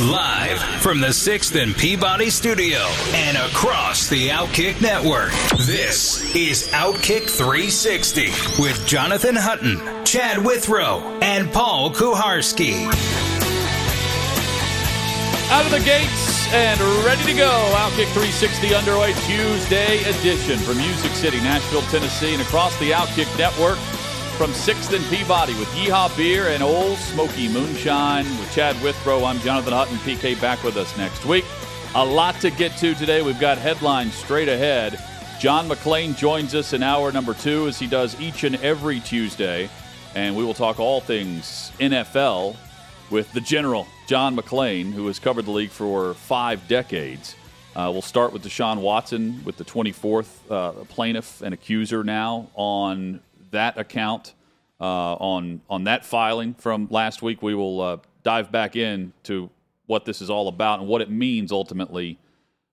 Live from the 6th and Peabody studio and across the Outkick network. This is Outkick 360 with Jonathan Hutton, Chad Withrow, and Paul Kuharsky. Out of the gates and ready to go. Outkick 360 underway Tuesday edition from Music City, Nashville, Tennessee, and across the Outkick network from 6th and Peabody with Yeehaw Beer and Ole Smoky Moonshine with Chad Withrow. I'm Jonathan Hutton. PK back with us next week. A lot to get to today. We've got headlines straight ahead. John McClain joins us in hour number two as he does each and every Tuesday. And we will talk all things NFL with the general, John McClain, who has covered the league for five decades. Uh, we'll start with Deshaun Watson with the 24th uh, plaintiff and accuser now on that account uh, on on that filing from last week. We will uh, dive back in to what this is all about and what it means ultimately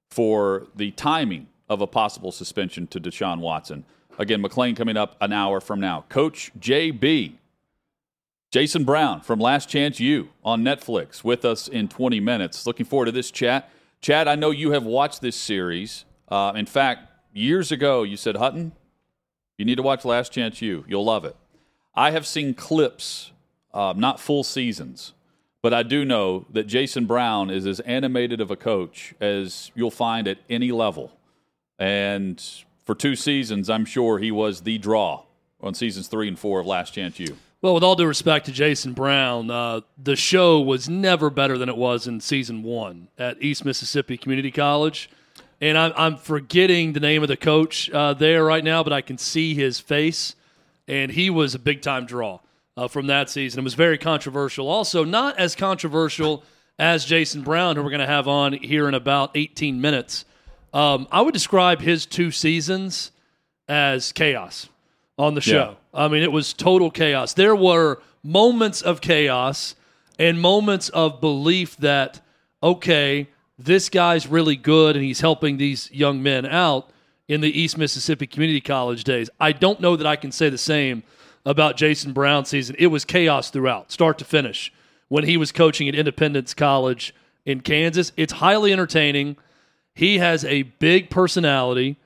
for the timing of a possible suspension to Deshaun Watson. Again, McClain coming up an hour from now. Coach JB, Jason Brown from Last Chance U on Netflix with us in 20 minutes. Looking forward to this chat. Chad, I know you have watched this series. Uh, in fact, years ago, you said, Hutton, you need to watch Last Chance U. You'll love it. I have seen clips, uh, not full seasons, but I do know that Jason Brown is as animated of a coach as you'll find at any level. And for two seasons, I'm sure he was the draw on seasons three and four of Last Chance U. Well, with all due respect to Jason Brown, uh, the show was never better than it was in season one at East Mississippi Community College. And I'm, I'm forgetting the name of the coach uh, there right now, but I can see his face. And he was a big time draw uh, from that season. It was very controversial. Also, not as controversial as Jason Brown, who we're going to have on here in about 18 minutes. Um, I would describe his two seasons as chaos on the show. Yeah. I mean, it was total chaos. There were moments of chaos and moments of belief that, okay, this guy's really good and he's helping these young men out in the East Mississippi Community College days. I don't know that I can say the same about Jason Brown season. It was chaos throughout, start to finish, when he was coaching at Independence College in Kansas. It's highly entertaining. He has a big personality.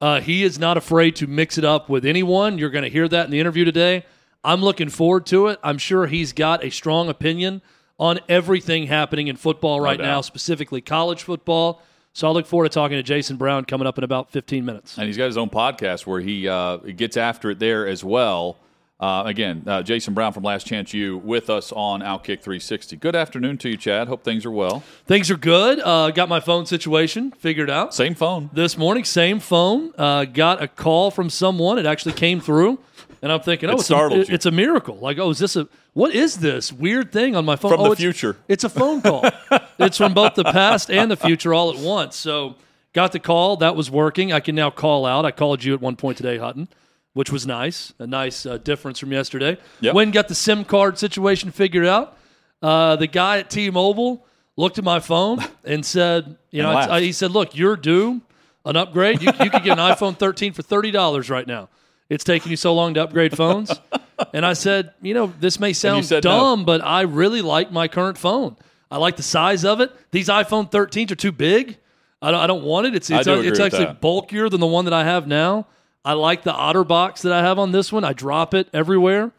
Uh, he is not afraid to mix it up with anyone. You're going to hear that in the interview today. I'm looking forward to it. I'm sure he's got a strong opinion on everything happening in football right no now, specifically college football. So I look forward to talking to Jason Brown coming up in about 15 minutes. And he's got his own podcast where he uh, gets after it there as well. Uh, again, uh, Jason Brown from Last Chance U with us on Outkick 360. Good afternoon to you, Chad. Hope things are well. Things are good. Uh, got my phone situation figured out. Same phone. This morning, same phone. Uh, got a call from someone. It actually came through. And I'm thinking, oh, it it's, a, it's a miracle. Like, oh, is this a what is this weird thing on my phone? From oh, the it's, future. It's a phone call. it's from both the past and the future all at once. So got the call. That was working. I can now call out. I called you at one point today, Hutton, which was nice. A nice uh, difference from yesterday. Yep. When got the SIM card situation figured out. Uh, the guy at T-Mobile looked at my phone and said, you know, I, he said, look, you're due an upgrade. You, you could get an iPhone 13 for $30 right now it's taking you so long to upgrade phones. and I said, you know, this may sound dumb, no. but I really like my current phone. I like the size of it. These iPhone 13s are too big. I don't, I don't want it. It's it's, a, uh, it's actually that. bulkier than the one that I have now. I like the OtterBox that I have on this one. I drop it everywhere.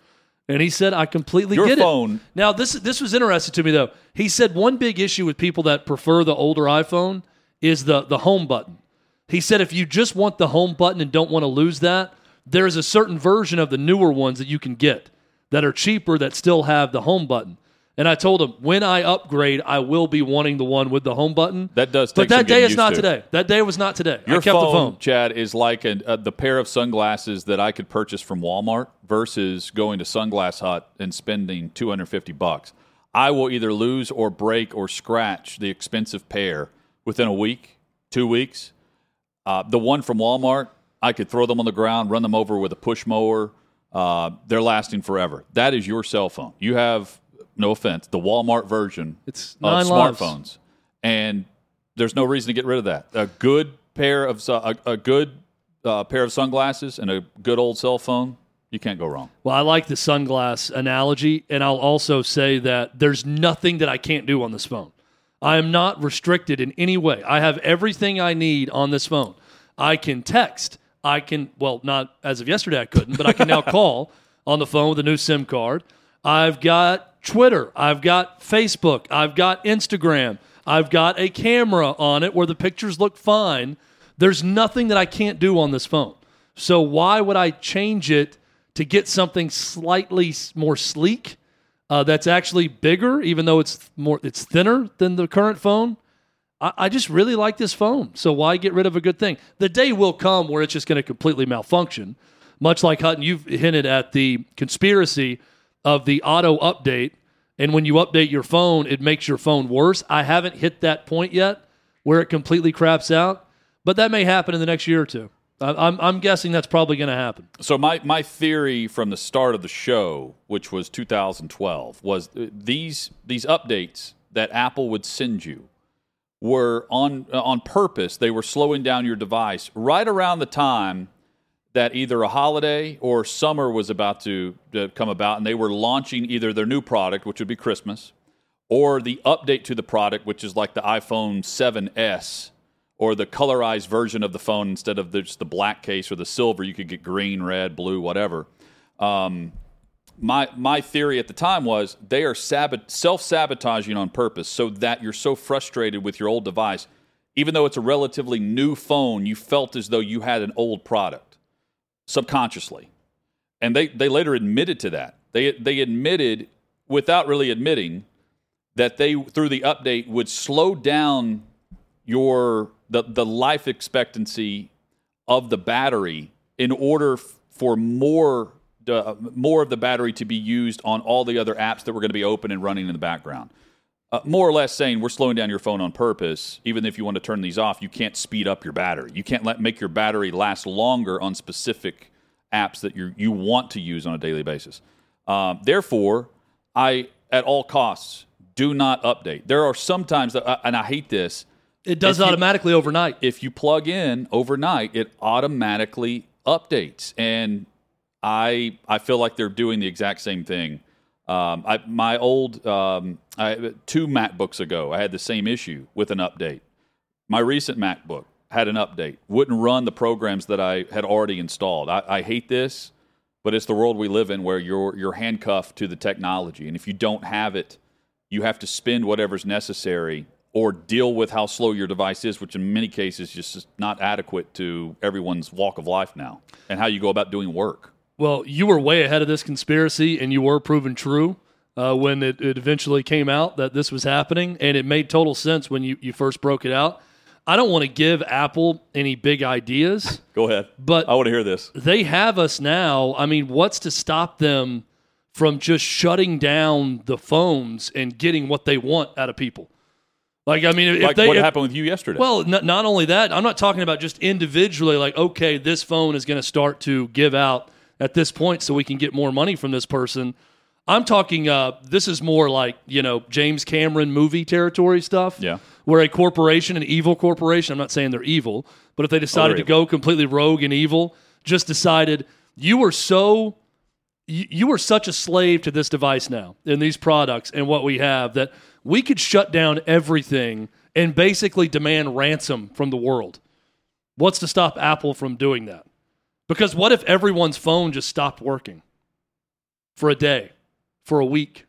And he said, I completely Your get phone. it. Now, this this was interesting to me though. He said one big issue with people that prefer the older iPhone is the the home button. He said if you just want the home button and don't want to lose that, there's a certain version of the newer ones that you can get that are cheaper that still have the home button. And I told him when I upgrade, I will be wanting the one with the home button. That does, but that day is not to. today. That day was not today. Your I kept phone, the phone. Chad, is like a, a, the pair of sunglasses that I could purchase from Walmart versus going to Sunglass Hut and spending two hundred fifty bucks. I will either lose or break or scratch the expensive pair within a week, two weeks. Uh, the one from Walmart, I could throw them on the ground, run them over with a push mower. Uh, they're lasting forever. That is your cell phone. You have, no offense, the Walmart version It's of nine lives. smartphones, and there's no reason to get rid of that. A good pair of a, a good uh, pair of sunglasses and a good old cell phone, you can't go wrong. Well, I like the sunglass analogy, and I'll also say that there's nothing that I can't do on this phone. I am not restricted in any way. I have everything I need on this phone. I can text. I can, well, not as of yesterday, I couldn't, but I can now call on the phone with a new SIM card. I've got Twitter. I've got Facebook. I've got Instagram. I've got a camera on it where the pictures look fine. There's nothing that I can't do on this phone. So why would I change it to get something slightly more sleek? Uh, that's actually bigger, even though it's more it's thinner than the current phone. I, I just really like this phone. So why get rid of a good thing? The day will come where it's just going to completely malfunction. Much like Hutton, you've hinted at the conspiracy of the auto update, and when you update your phone, it makes your phone worse. I haven't hit that point yet where it completely craps out, but that may happen in the next year or two. I'm, I'm guessing that's probably going to happen. So my my theory from the start of the show, which was 2012, was uh, these these updates that Apple would send you were on uh, on purpose. They were slowing down your device right around the time that either a holiday or summer was about to, to come about, and they were launching either their new product, which would be Christmas, or the update to the product, which is like the iPhone 7s or the colorized version of the phone instead of the, just the black case or the silver. You could get green, red, blue, whatever. Um, my my theory at the time was they are sabot- self sabotaging on purpose so that you're so frustrated with your old device, even though it's a relatively new phone, you felt as though you had an old product subconsciously, and they they later admitted to that. They they admitted without really admitting that they through the update would slow down your the the life expectancy of the battery in order f- for more uh, more of the battery to be used on all the other apps that were going to be open and running in the background. Uh, more or less saying we're slowing down your phone on purpose. Even if you want to turn these off, you can't speed up your battery. You can't let make your battery last longer on specific apps that you you want to use on a daily basis. Um, therefore, I at all costs do not update. There are sometimes that, uh, and I hate this It does If you- automatically overnight. if you plug in overnight, it automatically updates, and I I feel like they're doing the exact same thing. Um, I, my old um, I, two MacBooks ago, I had the same issue with an update. My recent MacBook had an update, wouldn't run the programs that I had already installed. I, I hate this, but it's the world we live in where you're you're handcuffed to the technology, and if you don't have it, you have to spend whatever's necessary or deal with how slow your device is, which in many cases is just not adequate to everyone's walk of life now and how you go about doing work. Well, you were way ahead of this conspiracy, and you were proven true uh, when it, it eventually came out that this was happening, and it made total sense when you, you first broke it out. I don't want to give Apple any big ideas, Go ahead. but I want to hear this. they have us now. I mean, what's to stop them from just shutting down the phones and getting what they want out of people? Like, I mean, if Like they what if- happened with you yesterday. well, n- not only that, I'm not talking about just individually, like, okay, this phone is going to start to give out at this point so we can get more money from this person. I'm talking, uh, this is more like, you know, James Cameron movie territory stuff. Yeah. Where a corporation, an evil corporation, I'm not saying they're evil, but if they decided to evil. go completely rogue and evil, just decided you were so you, you are such a slave to this device now and these products and what we have that we could shut down everything and basically demand ransom from the world. What's to stop Apple from doing that? Because what if everyone's phone just stopped working for a day, for a week,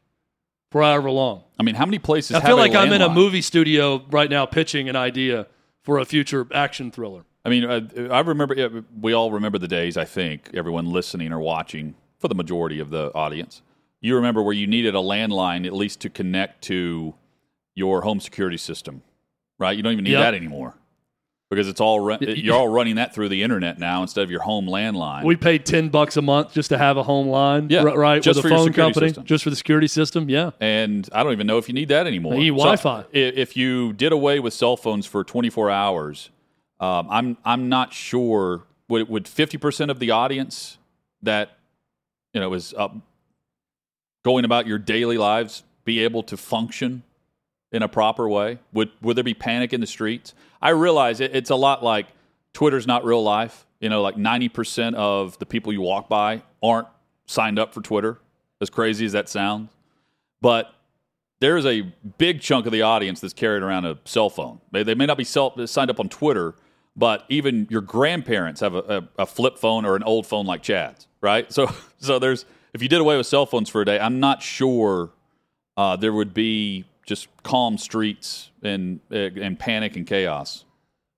for however long? I mean, how many places I have feel like I'm in a movie studio right now pitching an idea for a future action thriller. I mean, uh, I remember, yeah, we all remember the days, I think, everyone listening or watching, for the majority of the audience. You remember where you needed a landline at least to connect to your home security system, right? You don't even need Yep. that anymore. Because it's all run, you're all running that through the internet now instead of your home landline. We paid ten bucks a month just to have a home line, Yeah, r- right? just with for a phone security company, system. just for the security system. Yeah, and I don't even know if you need that anymore. You need Wi-Fi. i- if you did away with cell phones for 24 hours, um, I'm I'm not sure would would 50 percent of the audience that you know is up going about your daily lives be able to function in a proper way? Would would there be panic in the streets? I realize it, it's a lot like Twitter's not real life. You know, like 90% of the people you walk by aren't signed up for Twitter, as crazy as that sounds. But there's a big chunk of the audience that's carried around a cell phone. They, they may not be self, signed up on Twitter, but even your grandparents have a, a, a flip phone or an old phone like Chad's, right? So, so there's if you did away with cell phones for a day, I'm not sure uh, there would be just calm streets and and panic and chaos.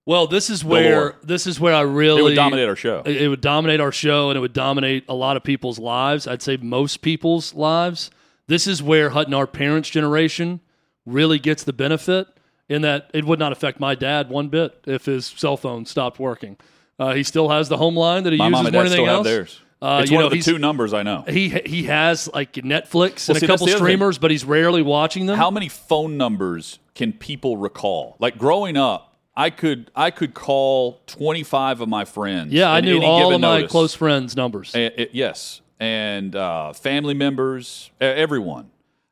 Well, this is where this is where I really It would dominate our show. It it would dominate our show, and it would dominate a lot of people's lives. I'd say most people's lives. This is where Hutton, our parents' generation, really gets the benefit. In that, it would not affect my dad one bit if his cell phone stopped working. Uh, he still has the home line that he My uses mom and more dad than still anything have theirs. Uh, it's you one know, of the two numbers I know. He he has like Netflix Well, and see, a couple streamers, but he's rarely watching them. How many phone numbers can people recall? Like growing up, I could I could call 25 of my friends. yeah, I knew all of my notice. close friends' numbers. It- yes, and uh, family members, everyone.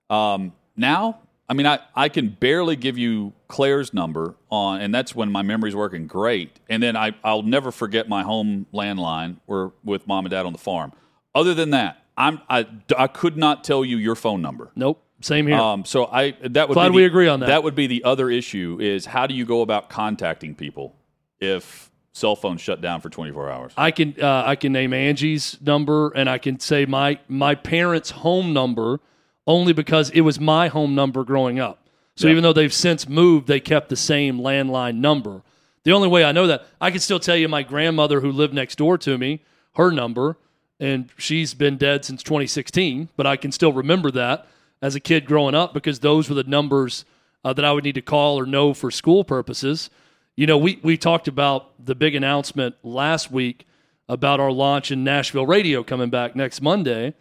Um, now, I mean, I, I can barely give you Claire's number on, and that's when my memory's working great. And then I I'll never forget my home landline or with mom and dad on the farm. Other than that, I'm I, I could not tell you your phone number. nope, same here. Um, so I that would Glad be the- we agree on that. That would be the other issue is how do you go about contacting people if cell phones shut down for 24 hours? I can uh, I can name Angie's number and I can say my my parents' home number only because it was my home number growing up. So Yeah. even though they've since moved, they kept the same landline number. The only way I know that I can still tell you my grandmother who lived next door to me, her number, and she's been dead since 2016. But I can still remember that as a kid growing up because those were the numbers uh, that I would need to call or know for school purposes. You know, we, we talked about the big announcement last week about our launch in Nashville radio coming back next Monday.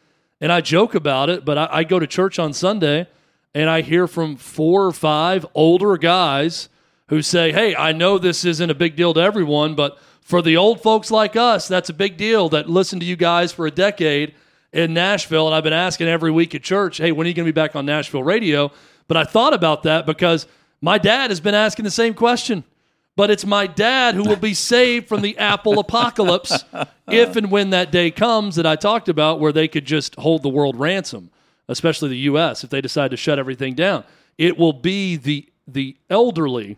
And I joke about it, but I, I go to church on Sunday and I hear from four or five older guys who say, Hey, I know this isn't a big deal to everyone, but for the old folks like us, that's a big deal that listen to you guys for a decade in Nashville. And I've been asking every week at church, Hey, when are you going to be back on Nashville radio? But I thought about that because my dad has been asking the same question but it's my dad who will be saved from the Apple apocalypse if and when that day comes that I talked about, where they could just hold the world ransom, especially the U.S. if they decide to shut everything down. It will be the the elderly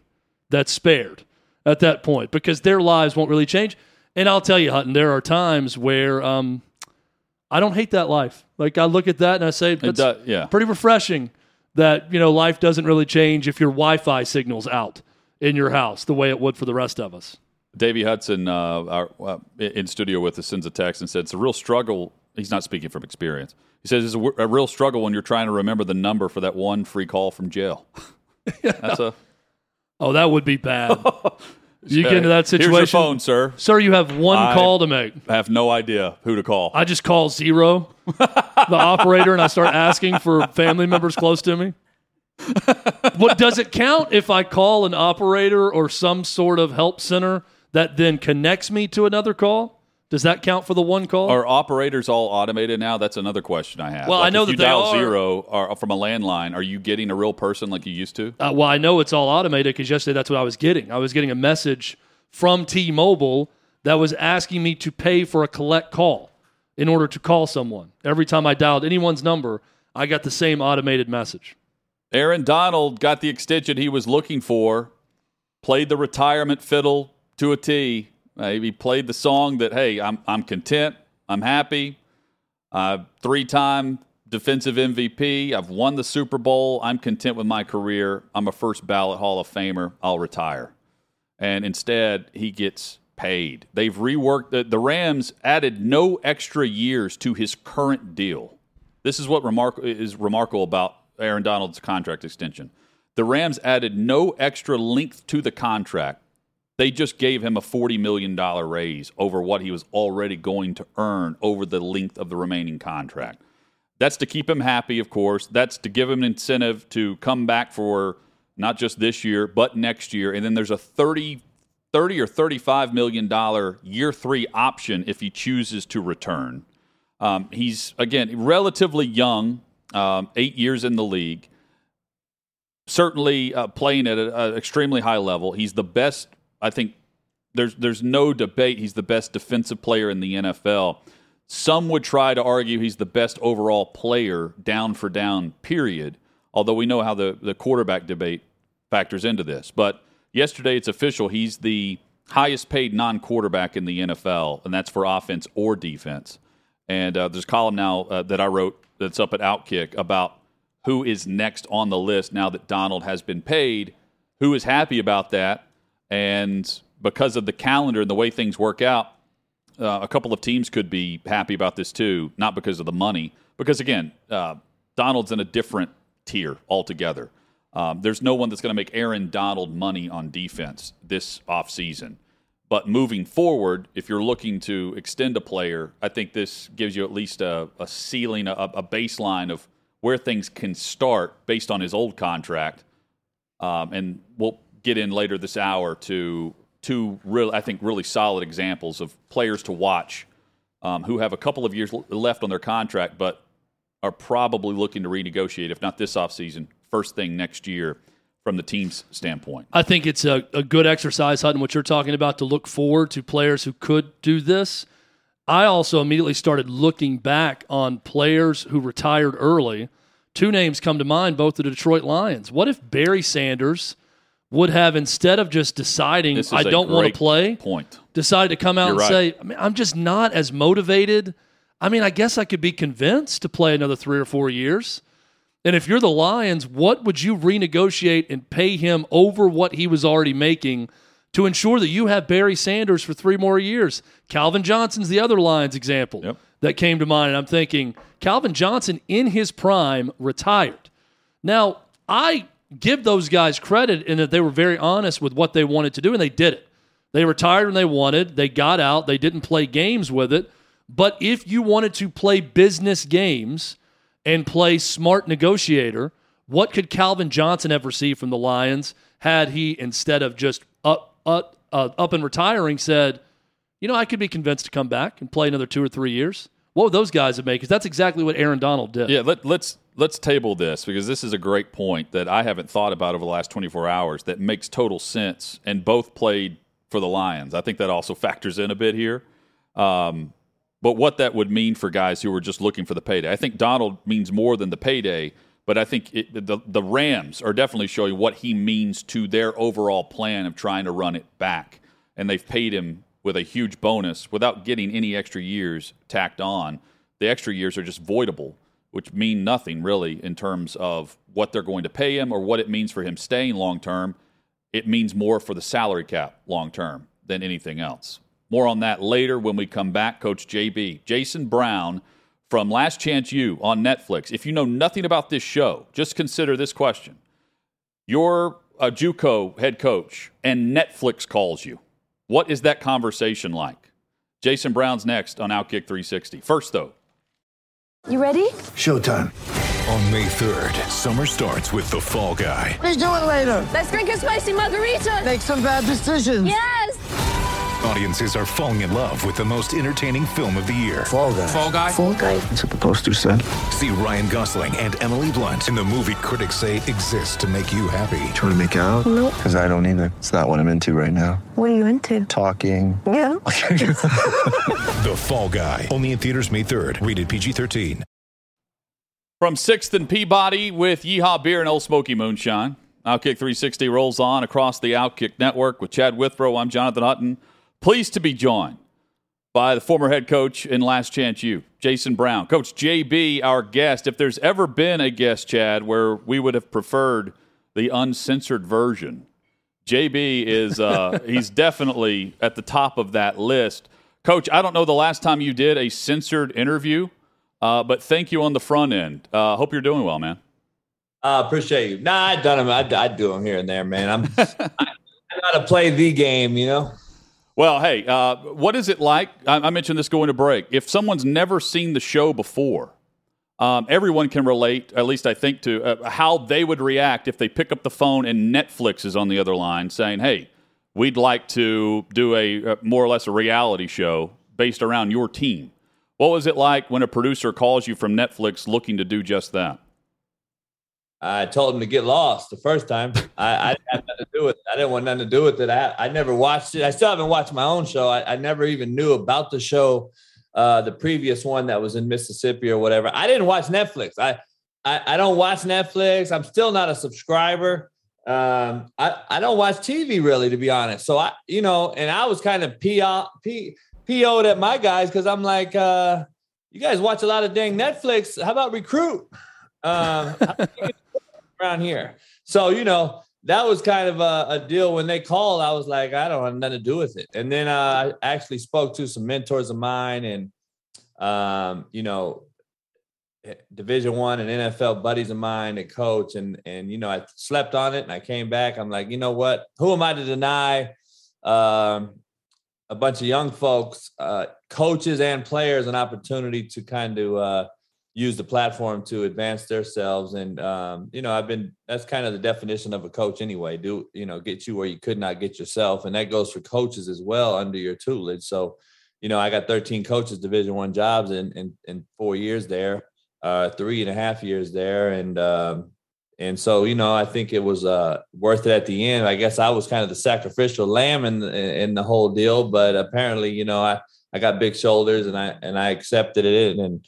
that's spared at that point because their lives won't really change. And I'll tell you, Hutton, there are times where um, I don't hate that life. Like I look at that and I say, that's does- yeah. pretty refreshing that you know life doesn't really change if your Wi-Fi signal's out in your house the way it would for the rest of us. Davey Hudson, uh, our, uh, in studio with us, sends a text and said it's a real struggle. He's not speaking from experience. He says it's a, w- a real struggle when you're trying to remember the number for that one free call from jail. That's a Oh, that would be bad. you get into that situation, Here's your phone, sir. sir. You have one I- call to make. I have no idea who to call. I just call zero, the operator, and I start asking for family members close to me. What does it count if I call an operator or some sort of help center that then connects me to another call? Does that count for the one call? Are operators all automated now? That's another question I have. Well, I know if you that they dial are. zero or from a landline. Are you getting a real person like you used to? Uh, well, I know it's all automated because yesterday that's what I was getting. I was getting a message from T-Mobile that was asking me to pay for a collect call in order to call someone. Every time I dialed anyone's number, I got the same automated message. Aaron Donald got the extension he was looking for, played the retirement fiddle to a T. He played the song that, hey, I'm, I'm content, I'm happy. Uh, Three time defensive MVP. I've won the Super Bowl. I'm content with my career. I'm a first ballot Hall of Famer. I'll retire. And instead, he gets paid. They've reworked the, the Rams added no extra years to his current deal. This is what remark- is remarkable about Aaron Donald's contract extension. The Rams added no extra length to the contract They just gave him a $40 million raise over what he was already going to earn over the length of the remaining contract. That's to keep him happy, of course. That's to give him an incentive to come back for not just this year, but next year. And then there's a 30, 30 or $35 million year three option if he chooses to return. Um, he's, again, relatively young, um, eight years in the league certainly uh, playing at an extremely high level. He's the best. I think there's there's no debate. He's the best defensive player in the NFL. Some would try to argue he's the best overall player, down for down. Period. Although we know how the the quarterback debate factors into this, but yesterday it's official. He's the highest paid non quarterback in the NFL, and that's for offense or defense. And uh, there's a column now uh, that I wrote that's up at Outkick about who is next on the list now that Donald has been paid, who is happy about that. And because of the calendar and the way things work out, uh, a couple of teams could be happy about this too, not because of the money, because again, uh, Donald's in a different tier altogether. Um, there's no one that's going to make Aaron Donald money on defense this offseason. But moving forward, if you're looking to extend a player, I think this gives you at least a, a ceiling, a, a baseline of where things can start based on his old contract. Um, and we'll get in later this hour to two real, I think, really solid examples of players to watch um, who have a couple of years left on their contract, but are probably looking to renegotiate, if not this offseason, first thing next year from the team's standpoint. I think it's a, a good exercise, Hutton, what you're talking about to look forward to players who could do this. I also immediately started looking back on players who retired early. Two names come to mind, both the Detroit Lions. What if Barry Sanders would have, instead of just deciding, I don't want to play, point. decided to come out You're and right. say, I mean, I'm just not as motivated. I mean, I guess I could be convinced to play another three or four years. And if you're the Lions, what would you renegotiate and pay him over what he was already making – to ensure that you have Barry Sanders for three more years. Calvin Johnson's the other Lions example yep. that came to mind. And I'm thinking, Calvin Johnson in his prime retired. Now, I give those guys credit in that they were very honest with what they wanted to do, and they did it. They retired when they wanted, they got out, they didn't play games with it. But if you wanted to play business games and play smart negotiator, what could Calvin Johnson have received from the Lions had he, instead of just up uh, uh, up and retiring said, you know, I could be convinced to come back and play another two or three years. What would those guys have made? Because that's exactly what Aaron Donald did. Yeah, let, let's let's table this because this is a great point that I haven't thought about over the last 24 hours that makes total sense. And both played for the Lions. I think that also factors in a bit here. Um, but what that would mean for guys who were just looking for the payday, I think Donald means more than the payday but I think it, the the Rams are definitely showing what he means to their overall plan of trying to run it back, and they've paid him with a huge bonus without getting any extra years tacked on. The extra years are just voidable, which mean nothing really in terms of what they're going to pay him or what it means for him staying long term. It means more for the salary cap long term than anything else. More on that later when we come back. Coach JB, Jason Brown from Last Chance U on Netflix. If you know nothing about this show, just consider this question. You're a uh, JUCO head coach and Netflix calls you. What is that conversation like? Jason Brown's next on Outkick 360. First, though. You ready? Showtime. On May 3rd, summer starts with The Fall Guy. Let's do it later. Let's drink a spicy margarita. Make some bad decisions. Yes. Audiences are falling in love with the most entertaining film of the year. Fall guy. Fall guy. Fall guy. That's what the poster said. See Ryan Gosling and Emily Blunt in the movie critics say exists to make you happy. Trying to make it out? Nope. Because I don't either. It's not what I'm into right now. What are you into? Talking. Yeah. the Fall Guy. Only in theaters May 3rd. Rated PG-13. From Sixth and Peabody with Yeehaw Beer and Ole Smoky Moonshine. Outkick 360 rolls on across the Outkick Network with Chad Withrow. I'm Jonathan Hutton. Pleased to be joined by the former head coach in Last Chance U, Jason Brown. Coach JB, our guest. If there's ever been a guest, Chad, where we would have preferred the uncensored version, JB is uh, he's definitely at the top of that list. Coach, I don't know the last time you did a censored interview, uh, but thank you on the front end. Uh, hope you're doing well, man. I uh, appreciate you. Nah, I done them. I, I do them here and there, man. I'm. I, Got to play the game, you know. Well, hey, uh, what is it like? I, I, mentioned this going to break. If someone's never seen the show before, um, everyone can relate, at least I think, to uh, how they would react if they pick up the phone and Netflix is on the other line saying, hey, we'd like to do a, a more or less a reality show based around your team. What was it like when a producer calls you from Netflix looking to do just that? I told him to get lost the first time. I, I, didn't have nothing to do with it. I didn't want nothing to do with it. I, I never watched it. I still haven't watched my own show. I, I never even knew about the show, uh, the previous one that was in Mississippi or whatever. I didn't watch Netflix. I, I, I don't watch Netflix. I'm still not a subscriber. Um, I, I don't watch TV really, to be honest. So I, you know, and I was kind of PO, P, PO'd at my guys because I'm like, uh, you guys watch a lot of dang Netflix. How about recruit? Um, around here. So, you know, that was kind of a, a, deal when they called. I was like, I don't have nothing to do with it. And then uh, I actually spoke to some mentors of mine and, um, you know, division one and NFL buddies of mine that coach. And, and, you know, I slept on it and I came back. I'm like, you know what, who am I to deny, um, a bunch of young folks, uh, coaches and players, an opportunity to kind of, uh, use the platform to advance themselves. And um, you know, I've been that's kind of the definition of a coach anyway. Do you know get you where you could not get yourself, and that goes for coaches as well under your tutelage. So, you know, I got 13 coaches, Division One jobs in, in in four years there, uh, three and a half years there, and um, and so you know, I think it was uh, worth it at the end. I guess I was kind of the sacrificial lamb in in the whole deal, but apparently, you know, I I got big shoulders and I and I accepted it and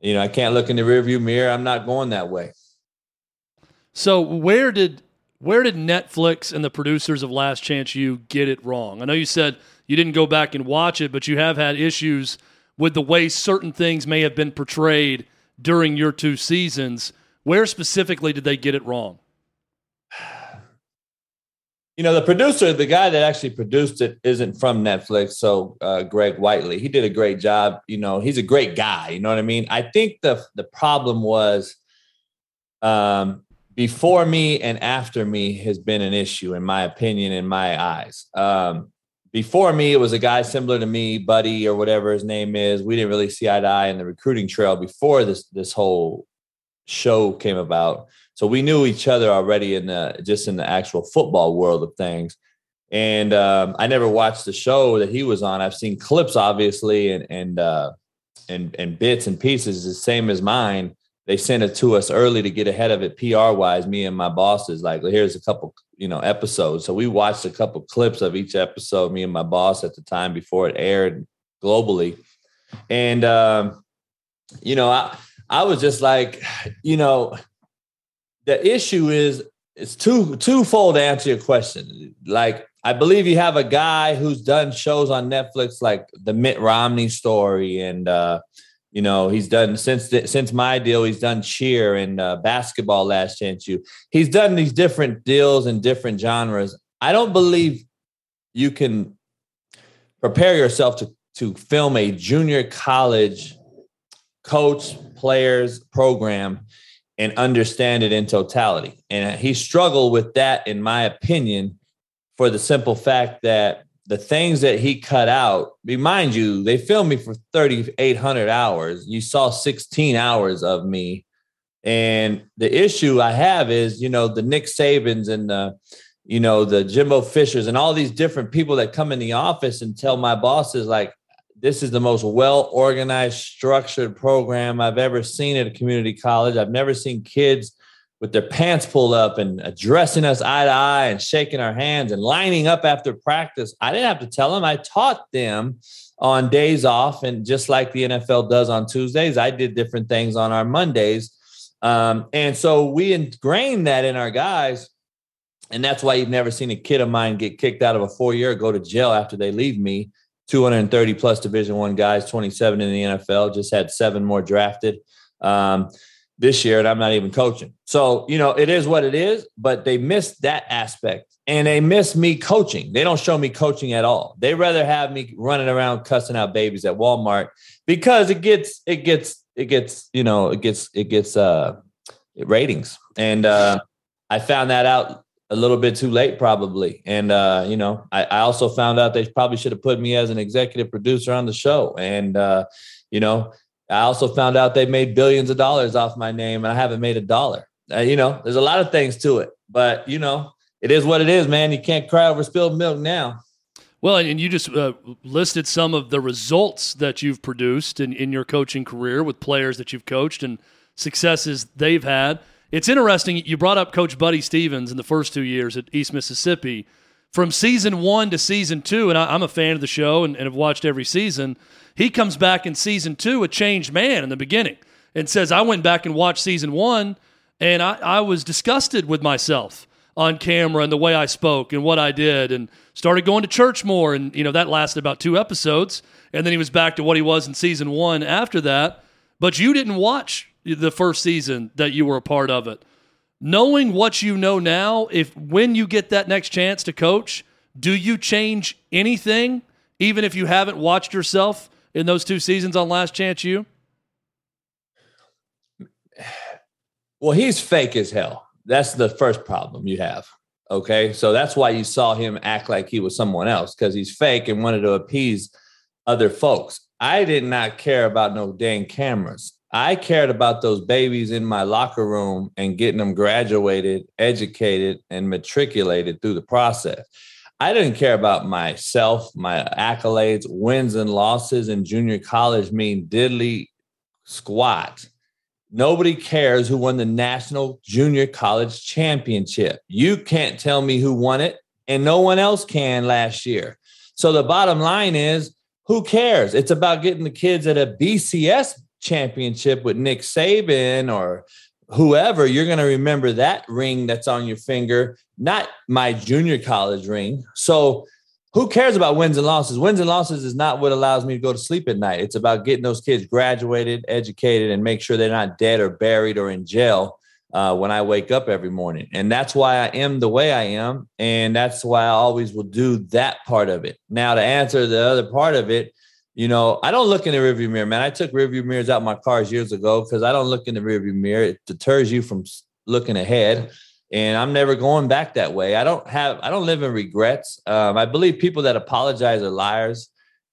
you know, I can't look in the rearview mirror. I'm not going that way. So where did where did Netflix and the producers of Last Chance U get it wrong? I know you said you didn't go back and watch it, but you have had issues with the way certain things may have been portrayed during your two seasons. Where specifically did they get it wrong? You know the producer the guy that actually produced it isn't from netflix so uh, greg whiteley. He did a great job you know he's a great guy you know what i mean? I think the the problem was um, before me and after me has been an issue in my opinion in my eyes. Um, before me it was a guy similar to me buddy or whatever his name is. We didn't really see eye to eye in the recruiting trail before this this whole show came about so we knew each other already in the just in the actual football world of things. And um, I never watched the show that he was on. I've seen clips, obviously, and and uh, and and bits and pieces, the same as mine. They sent it to us early to get ahead of it, PR wise. Me and my bosses, like, here's a couple, you know, episodes. So we watched a couple clips of each episode. Me and my boss at the time before it aired globally, and um, you know, I I was just like, you know, the issue is it's two twofold to answer your question. Like I believe you have a guy who's done shows on Netflix like the Mitt Romney story and uh, you know he's done since the, since my deal he's done cheer and uh, basketball last chance U he's done these different deals in different genres i don't believe you can prepare yourself to to film a junior college coach players program and understand it in totality. And he struggled with that, in my opinion, for the simple fact that the things that he cut out, remind you, they filmed me for 3,800 hours. You saw 16 hours of me. And the issue I have is, you know, the Nick Sabans and the, you know, the Jimbo Fishers and all these different people that come in the office and tell my bosses, like, this is the most well organized, structured program I've ever seen at a community college. I've never seen kids with their pants pulled up and addressing us eye to eye and shaking our hands and lining up after practice. I didn't have to tell them. I taught them on days off. And just like the NFL does on Tuesdays, I did different things on our Mondays. Um, and so we ingrained that in our guys. And that's why you've never seen a kid of mine get kicked out of a four year, go to jail after they leave me 230 plus division one guys 27 in the nfl just had seven more drafted um, this year and i'm not even coaching. So you know it is what it is but they missed that aspect and they miss me coaching. They don't show me coaching at all. They rather have me running around cussing out babies at walmart because it gets it gets it gets you know it gets it gets uh ratings. And uh i found that out a little bit too late, probably. And uh, you know, I, I, also found out they probably should have put me as an executive producer on the show. And uh, you know, I also found out they made billions of dollars off my name, and I haven't made a dollar. Uh, you know, there's a lot of things to it, but you know, it is what it is, man. You can't cry over spilled milk now. Well, and you just uh, listed some of the results that you've produced in, in your coaching career with players that you've coached and successes they've had. It's interesting. You brought up Coach Buddy Stephens in the first two years at East Mississippi. From season one to season two, and I, am a fan of the show and, and have watched every season, he comes back in season two a changed man in the beginning and says, I went back and watched season one and I, I was disgusted with myself on camera and the way I spoke and what I did and started going to church more. And, you know, that lasted about two episodes. And then he was back to what he was in season one after that. But you didn't watch the first season that you were a part of it. Knowing what you know now, if when you get that next chance to coach, do you change anything, even if you haven't watched yourself in those two seasons on Last Chance U? Well, he's fake as hell. That's the first problem you have. Okay. So that's why you saw him act like he was someone else because he's fake and wanted to appease other folks. I did not care about no dang cameras. I cared about those babies in my locker room and getting them graduated, educated, and matriculated through the process. I didn't care about myself, my accolades, wins and losses in junior college mean diddly squat Nobody cares who won the National Junior College Championship. You can't tell me who won it, and no one else can last year. So the bottom line is who cares? It's about getting the kids at a BCS championship with Nick Saban or whoever. You're going to remember that ring that's on your finger, not my junior college ring. So who cares about wins and losses? Wins and losses is not what allows me to go to sleep at night. It's about getting those kids graduated, educated, and make sure they're not dead or buried or in jail uh, when I wake up every morning. And that's why I am the way I am. And that's why I always will do that part of it. Now, to answer the other part of it, you know, I don't look in the rearview mirror, man. I took rearview mirrors out my cars years ago because I don't look in the rearview mirror. It deters you from looking ahead and I'm never going back that way. I don't have, I don't live in regrets. Um, I believe people that apologize are liars,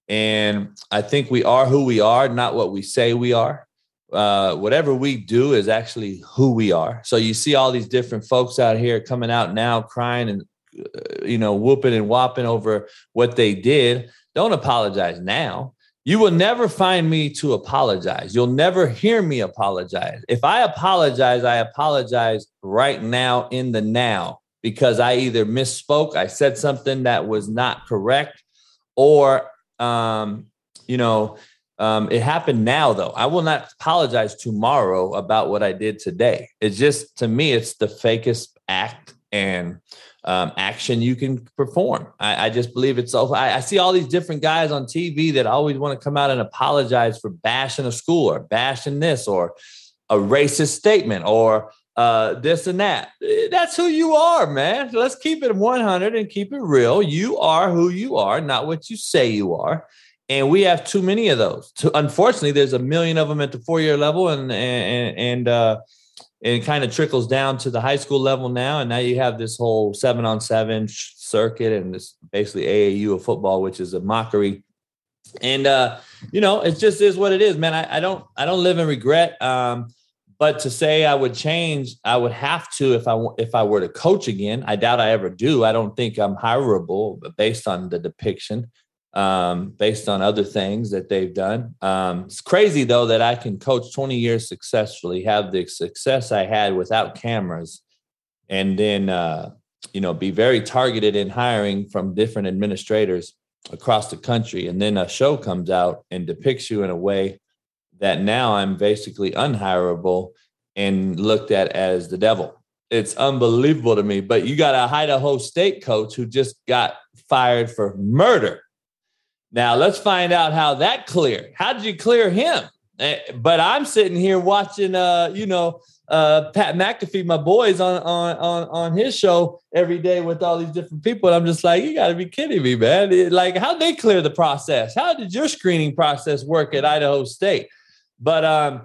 and I think we are who we are, not what we say we are. Uh, whatever we do is actually who we are. So you see all these different folks out here coming out now crying and uh, you know whooping and whopping over what they did. Don't apologize now. You will never find me to apologize. You'll never hear me apologize. If I apologize, I apologize right now in the now because I either misspoke, I said something that was not correct, or, um, you know, um, it happened now, though. I will not apologize tomorrow about what I did today. It's just, to me, it's the fakest act. And um, action you can perform. I, I just believe it's so. I, I, see all these different guys on TV that always want to come out and apologize for bashing a school or bashing this or a racist statement or uh, this and that. Eh, that's who you are, man. Let's keep it 100 and keep it real. You are who you are, not what you say you are. And we have too many of those. unfortunately, there's a million of them at the four year level, and and and uh, it kind of trickles down to the high school level now. And now you have this whole seven on seven circuit and this basically AAU of football, which is a mockery. And uh, you know, it just is what it is, man. I, I don't I don't live in regret. Um, but to say I would change, I would have to if I if I were to coach again. I doubt I ever do. I don't think I'm hireable based on the depiction um, based on other things that they've done. Um, it's crazy though that I can coach 20 years successfully, have the success I had without cameras, and then uh, you know be very targeted in hiring from different administrators across the country, and then a show comes out and depicts you in a way that now I'm basically unhireable and looked at as the devil. It's unbelievable to me. But you got a Idaho State coach who just got fired for murder now let's find out how that cleared. How did you clear him? Eh, but I'm sitting here watching, uh, you know, uh, Pat McAfee, my boys on on on on his show every day with all these different people. And I'm just like, you got to be kidding me, man! It, like, how they clear the process? How did your screening process work at Idaho State? But um,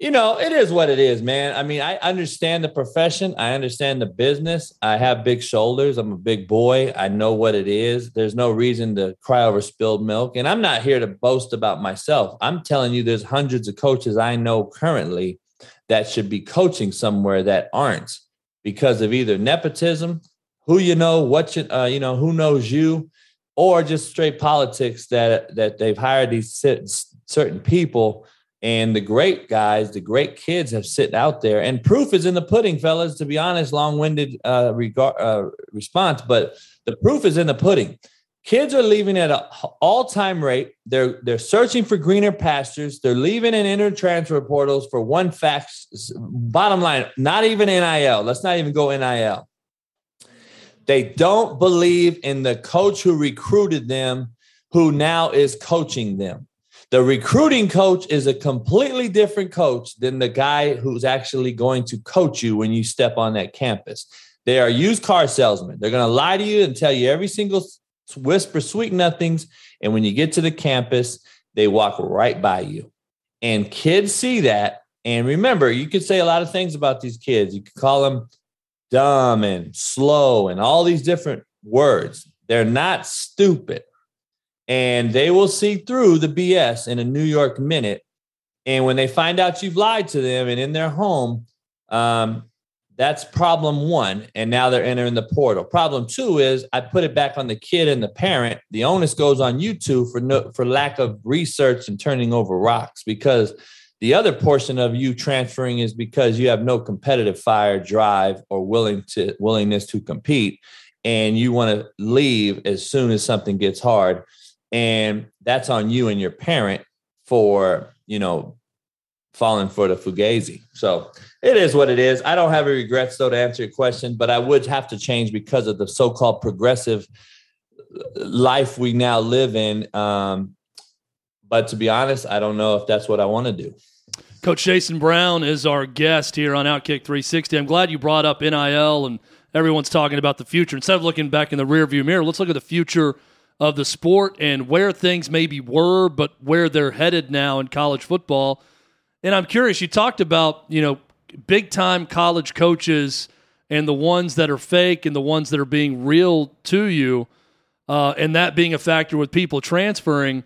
you know, it is what it is, man. I mean, I understand the profession. I understand the business. I have big shoulders. I'm a big boy. I know what it is. There's no reason to cry over spilled milk. And I'm not here to boast about myself. I'm telling you, there's hundreds of coaches I know currently that should be coaching somewhere that aren't because of either nepotism, who you know, what you, uh, you know, who knows you, or just straight politics that that they've hired these certain people and the great guys, the great kids have sit out there. And proof is in the pudding, fellas, to be honest, long winded uh, uh, response. But the proof is in the pudding. Kids are leaving at an all time rate. They're, they're searching for greener pastures. They're leaving in inter transfer portals for one fact. Bottom line, not even NIL. Let's not even go NIL. They don't believe in the coach who recruited them, who now is coaching them. The recruiting coach is a completely different coach than the guy who's actually going to coach you when you step on that campus. They are used car salesmen. They're going to lie to you and tell you every single whisper sweet nothings. And when you get to the campus, they walk right by you. And kids see that. And remember, you could say a lot of things about these kids. You could call them dumb and slow and all these different words. They're not stupid and they will see through the BS in a New York minute. And when they find out you've lied to them and in their home, um, that's problem one. And now they're entering the portal. Problem two is I put it back on the kid and the parent. The onus goes on you two for no, for lack of research and turning over rocks because the other portion of you transferring is because you have no competitive fire, drive, or willing to willingness to compete, and you want to leave as soon as something gets hard and that's on you and your parent for you know falling for the fugazi. So it is what it is. I don't have any regrets though to answer your question but i would have to change because of the so-called progressive life we now live in. Um, but to be honest i don't know if that's what i want to do. Coach jason brown is our guest here on outkick 360 i'm glad you brought up nil and everyone's talking about the future. Instead of looking back in the rearview mirror let's look at the future of the sport and where things maybe were, but where they're headed now in college football. And I'm curious, you talked about, you know, big time college coaches and the ones that are fake and the ones that are being real to you, uh, and that being a factor with people transferring.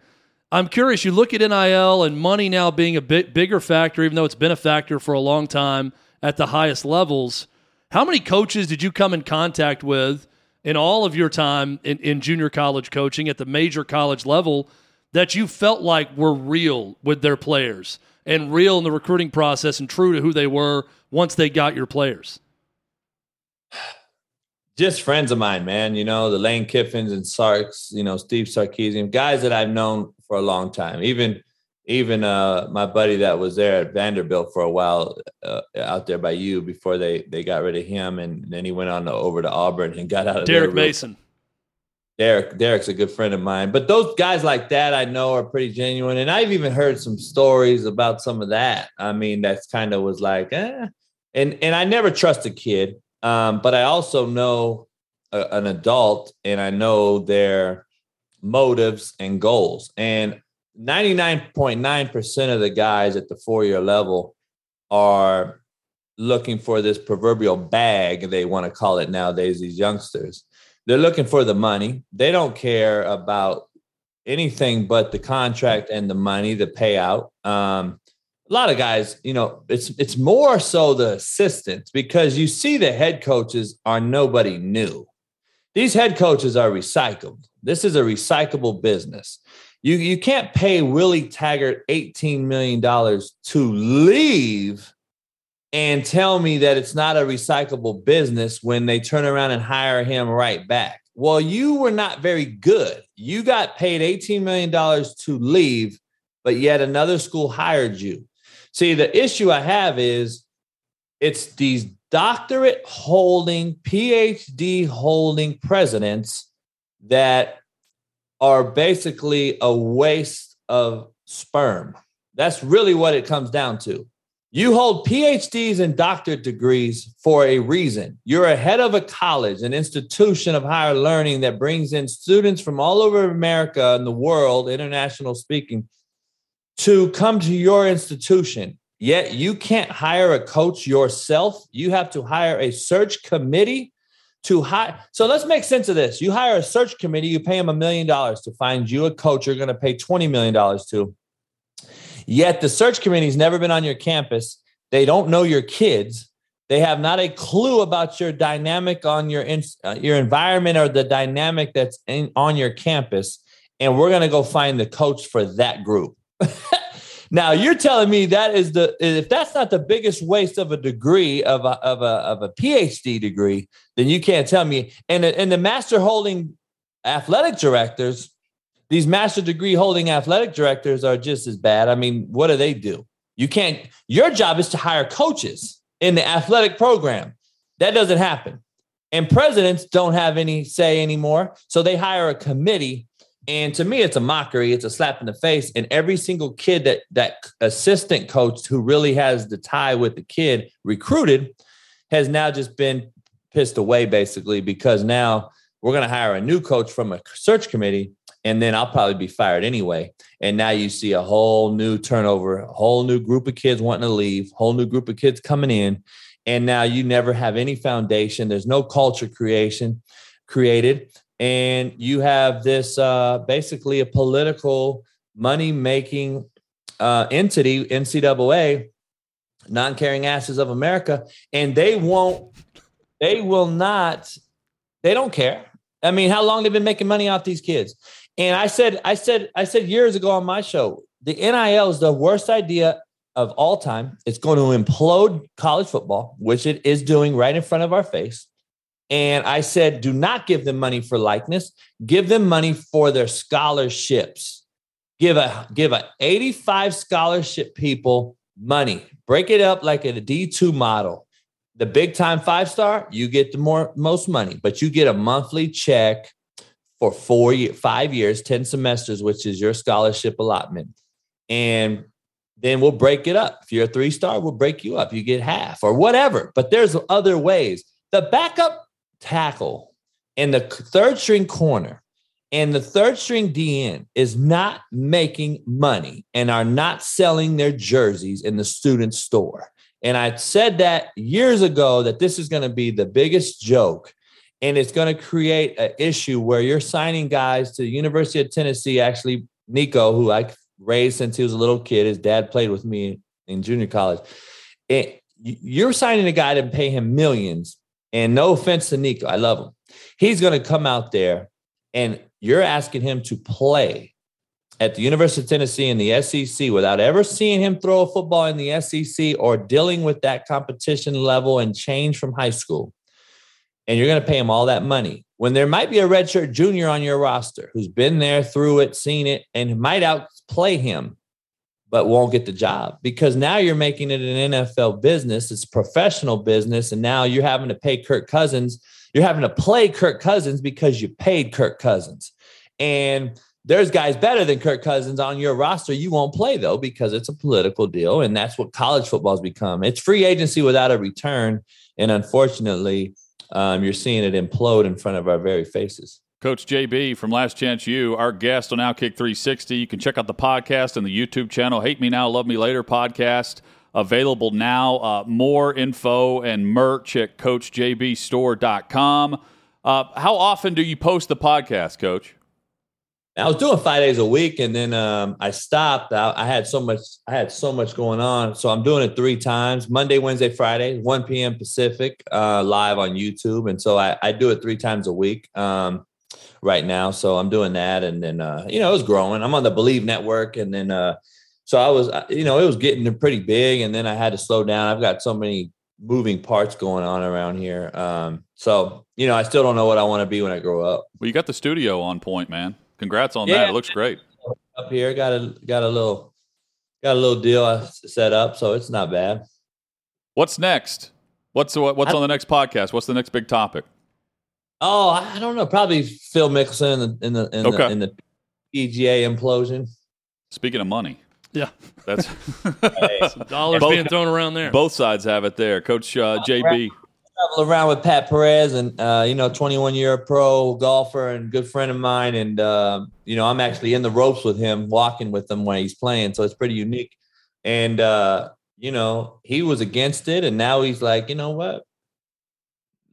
I'm curious, you look at NIL and money now being a bit bigger factor, even though it's been a factor for a long time at the highest levels. How many coaches did you come in contact with in all of your time in, in junior college coaching at the major college level that you felt like were real with their players and real in the recruiting process and true to who they were once they got your players? Just friends of mine, man. You know, the Lane Kiffins and Sarks, you know, Steve Sarkisian, guys that I've known for a long time. Even even uh, my buddy that was there at Vanderbilt for a while uh, out there by you before they they got rid of him, and then he went on to, over to Auburn and got out of there. Derek Mason. Derek Derek's a good friend of mine, but those guys like that I know are pretty genuine, and I've even heard some stories about some of that. I mean, that's kind of was like, eh. and and I never trust a kid, um, but I also know a, an adult, and I know their motives and goals, and 99.9% of the guys at the four year level are looking for this proverbial bag, they want to call it nowadays, these youngsters. They're looking for the money. They don't care about anything but the contract and the money, the payout. Um, a lot of guys, you know, it's it's more so the assistants because you see the head coaches are nobody new. These head coaches are recycled. This is a recyclable business. You you can't pay Willie Taggart $18 million to leave and tell me that it's not a recyclable business when they turn around and hire him right back. Well, you were not very good. You got paid $18 million to leave, but yet another school hired you. See, the issue I have is it's these doctorate holding, PhD holding presidents that are basically a waste of sperm. That's really what it comes down to. You hold PhDs and doctorate degrees for a reason. You're a head of a college, an institution of higher learning that brings in students from all over America and the world, international speaking, to come to your institution. Yet you can't hire a coach yourself. You have to hire a search committee to hire. So let's make sense of this. You hire a search committee, you pay them a million dollars to find you a coach you're going to pay $20 million to. Yet the search committee's never been on your campus. They don't know your kids. They have not a clue about your dynamic on your uh, your environment or the dynamic that's in, on your campus. And we're going to go find the coach for that group. now you're telling me that is the if that's not the biggest waste of a degree of a of a of a PhD degree, then you can't tell me. And and the master holding athletic directors, these master degree holding athletic directors are just as bad. I mean, what do they do? You can't. Your job is to hire coaches in the athletic program. That doesn't happen. And presidents don't have any say anymore. So they hire a committee and to me, it's a mockery. It's a slap in the face. And every single kid that that assistant coach who really has the tie with the kid recruited has now just been pissed away, basically, because now we're going to hire a new coach from a search committee, and then I'll probably be fired anyway. And now you see a whole new turnover, a whole new group of kids wanting to leave, whole new group of kids coming in. And now you never have any foundation. There's no culture creation created and you have this uh, basically a political money making uh, entity, NCAA, non caring asses of America, and they won't, they will not, they don't care. I mean, how long they've been making money off these kids? And I said, I said, I said years ago on my show, the NIL is the worst idea of all time. It's going to implode college football, which it is doing right in front of our face. And I said, do not give them money for likeness. Give them money for their scholarships. Give a give a 85 scholarship people money. Break it up like a D2 model. The big time five star, you get the more most money, but you get a monthly check for four five years, 10 semesters, which is your scholarship allotment. And then we'll break it up. If you're a three star, we'll break you up. You get half or whatever. But there's other ways. The backup tackle and the third string corner and the third string DN is not making money and are not selling their jerseys in the student store. And I said that years ago that this is going to be the biggest joke and it's going to create an issue where you're signing guys to the University of Tennessee. Actually, Nico, who I raised since he was a little kid, his dad played with me in junior college. It, you're signing a guy to pay him millions and no offense to Nico, I love him. He's going to come out there and you're asking him to play at the University of Tennessee in the SEC without ever seeing him throw a football in the SEC or dealing with that competition level and change from high school. And you're going to pay him all that money when there might be a redshirt junior on your roster who's been there, through it, seen it, and might outplay him but won't get the job because now you're making it an NFL business. It's professional business. And now you're having to pay Kirk Cousins. You're having to play Kirk Cousins because you paid Kirk Cousins. And there's guys better than Kirk Cousins on your roster. You won't play though because it's a political deal. And that's what college football has become. It's free agency without a return. And unfortunately, um, you're seeing it implode in front of our very faces. Coach JB from Last Chance U, our guest on Outkick 360. You can check out the podcast and the YouTube channel, Hate Me Now, Love Me Later podcast. Available now. Uh, more info and merch at CoachJBStore.com. Uh, how often do you post the podcast, Coach? I was doing five days a week, and then um, I stopped. I, I, had so much. I had so much going on, so I'm doing it three times: Monday, Wednesday, Friday, 1 p.m. Pacific, uh, live on YouTube. And so I, I, do it three times a week. Um, right now. So I'm doing that. And then, uh, you know, it was growing. I'm on the Believe Network. And then, uh, so I was, uh, you know, it was getting pretty big. And then I had to slow down. I've got so many moving parts going on around here. Um, so, you know, I still don't know what I want to be when I grow up. Well, you got the studio on point, man. Congrats on yeah, that. It looks great. Up here, got a, got a little, got a little deal set up. So it's not bad. What's next? What's what's on the next podcast? What's the next big topic? Oh, I don't know. Probably Phil Mickelson in the in the in, okay. the, in the PGA implosion. Speaking of money, yeah, that's dollars both, being thrown around there. Both sides have it there. Coach uh, JB travel around with Pat Perez, and uh, you know, 21 year pro golfer and good friend of mine, and uh, you know, I'm actually in the ropes with him, walking with him when he's playing, so it's pretty unique. And uh, you know, he was against it, and now he's like, you know what?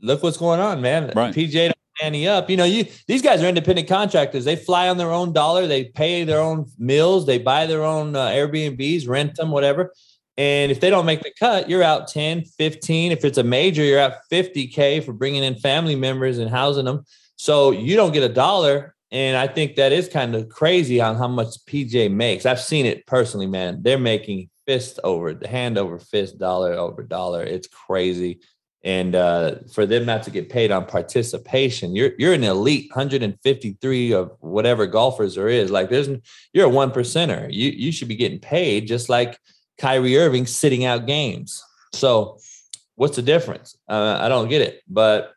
Look what's going on, man. Right. PGA don't ante up. You know, you these guys are independent contractors. They fly on their own dollar. They pay their own meals. They buy their own uh, Airbnbs, rent them, whatever. And if they don't make the cut, you're out 10, 15. If it's a major, you're out 50K for bringing in family members and housing them. So you don't get a dollar. And I think that is kind of crazy on how much PGA makes. I've seen it personally, man. They're making fist over the hand over fist, dollar over dollar. It's crazy. And uh, for them not to get paid on participation, you're you're an elite 153 of whatever golfers there is. Like there's you're a one percenter. You you should be getting paid just like Kyrie Irving sitting out games. So what's the difference? Uh, I don't get it. But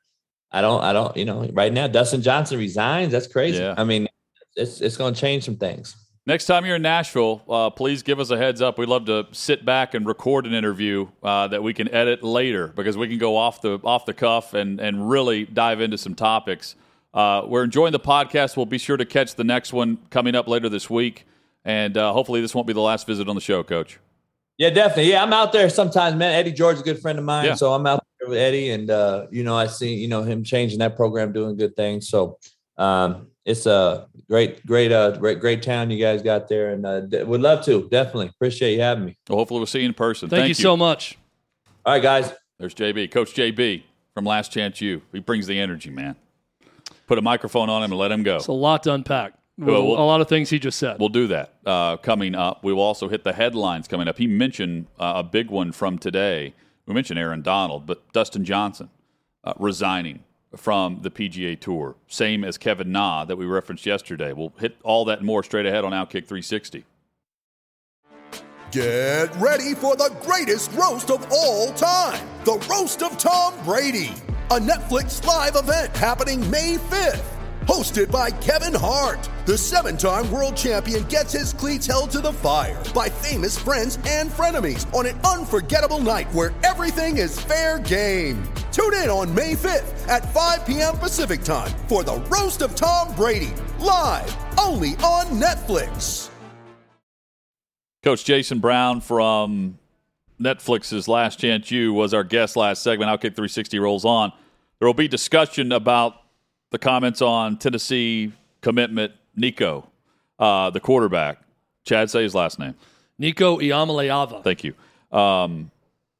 I don't I don't you know right now Dustin Johnson resigns. That's crazy. Yeah. I mean it's it's going to change some things. Next time you're in Nashville, uh, please give us a heads up. We'd love to sit back and record an interview uh, that we can edit later because we can go off the off the cuff and and really dive into some topics. Uh, we're enjoying the podcast. We'll be sure to catch the next one coming up later this week, and uh, hopefully this won't be the last visit on the show, Coach. Yeah, definitely. Yeah, I'm out there sometimes, man. Eddie George is a good friend of mine, Yeah. so I'm out there with Eddie, and uh, you know, I see you know him changing that program, doing good things. So um, it's a great, great, uh, great, great town you guys got there, and uh, d- would love to definitely appreciate you having me. Well, hopefully we'll see you in person. Thank, you so much. All right, guys. There's JB, Coach JB from Last Chance U. He brings the energy, man. Put a microphone on him and let him go. It's a lot to unpack. Well, we'll- a lot of things he just said. We'll do that uh, coming up. We will also hit the headlines coming up. He mentioned uh, a big one from today. We mentioned Aaron Donald, but Dustin Johnson uh, resigning from the PGA Tour, same as Kevin Na that we referenced yesterday. We'll hit all that more straight ahead on Outkick 360. Get ready for the greatest roast of all time the Roast of Tom Brady, a Netflix live event happening May 5th. Hosted by Kevin Hart, the seven time world champion gets his cleats held to the fire by famous friends and frenemies on an unforgettable night where everything is fair game. Tune in on May 5th at 5 p.m. Pacific time for the Roast of Tom Brady, live only on Netflix. Coach Jason Brown from Netflix's Last Chance U was our guest last segment. Outkick 360 rolls on. There will be discussion about the comments on Tennessee commitment Nico, uh, the quarterback. Chad, say his last name. Nico Iamaleava. Thank you. Um,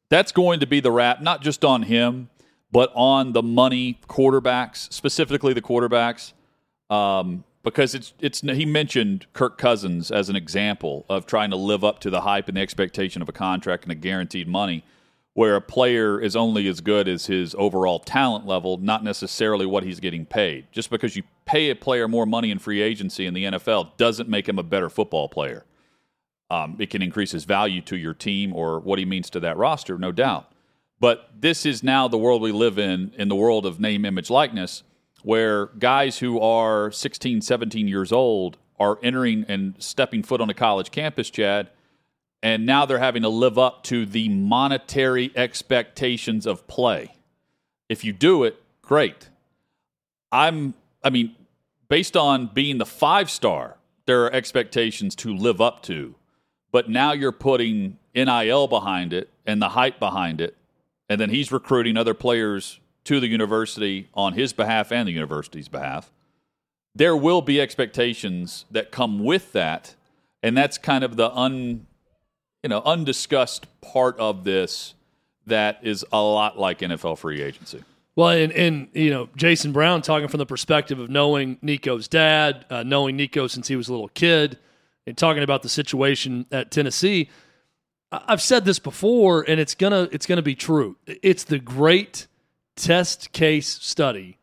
that's going to be the wrap, not just on him, but on the money quarterbacks, specifically the quarterbacks, um, because it's it's. He mentioned Kirk Cousins as an example of trying to live up to the hype and the expectation of a contract and a guaranteed money, where a player is only as good as his overall talent level, not necessarily what he's getting paid. Just because you pay a player more money in free agency in the NFL doesn't make him a better football player. Um, it can increase his value to your team or what he means to that roster, no doubt. But this is now the world we live in, in the world of name, image, likeness, where guys who are 16, 17 years old are entering and stepping foot on a college campus, Chad, and now they're having to live up to the monetary expectations of play. If you do it, great. I'm, I mean, based on being the five star, there are expectations to live up to. But now you're putting NIL behind it and the hype behind it. And then he's recruiting other players to the university on his behalf and the university's behalf. There will be expectations that come with that. And that's kind of the un, you know, undiscussed part of this that is a lot like NFL free agency. Well, and, and you know, Jason Brown talking from the perspective of knowing Nico's dad, uh, knowing Nico since he was a little kid, and talking about the situation at Tennessee. I've said this before, and it's gonna it's gonna be true. It's the great test case study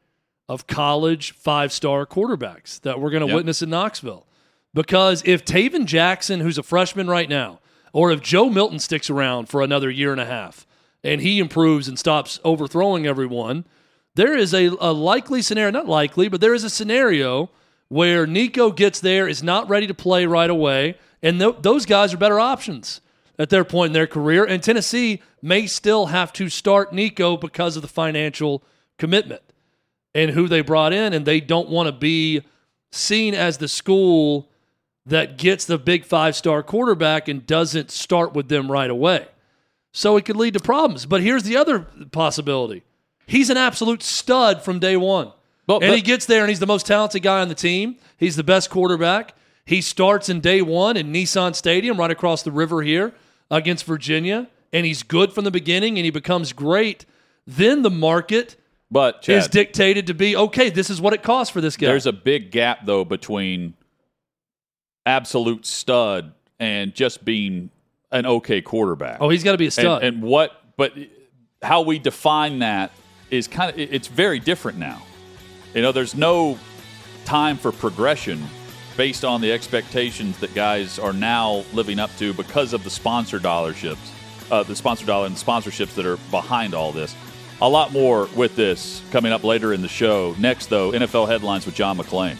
of college five star quarterbacks that we're gonna Yep. witness in Knoxville. Because if Tayven Jackson, who's a freshman right now, or if Joe Milton sticks around for another year and a half and he improves and stops overthrowing everyone, there is a, a likely scenario, not likely, but there is a scenario where Nico gets there, is not ready to play right away, and th- those guys are better options at their point in their career. And Tennessee may still have to start Nico because of the financial commitment and who they brought in, and they don't want to be seen as the school that gets the big five star quarterback and doesn't start with them right away. So it could lead to problems. But here's the other possibility he's an absolute stud from day one. But- and but- he gets there and he's the most talented guy on the team. He's the best quarterback. He starts in day one in Nissan Stadium right across the river here against Virginia. And he's good from the beginning and he becomes great. Then the market But Chad, is dictated to be okay, this is what it costs for this guy. there's a big gap though between absolute stud and just being an okay quarterback. oh, he's got to be a and, stud. and what? But how we define that is kind of it's very different now. You know, there's no time for progression based on the expectations that guys are now living up to because of the sponsor dollarships, uh, the sponsor dollar and sponsorships that are behind all this. A lot more with this coming up later in the show. Next, though, NFL headlines with John McClain.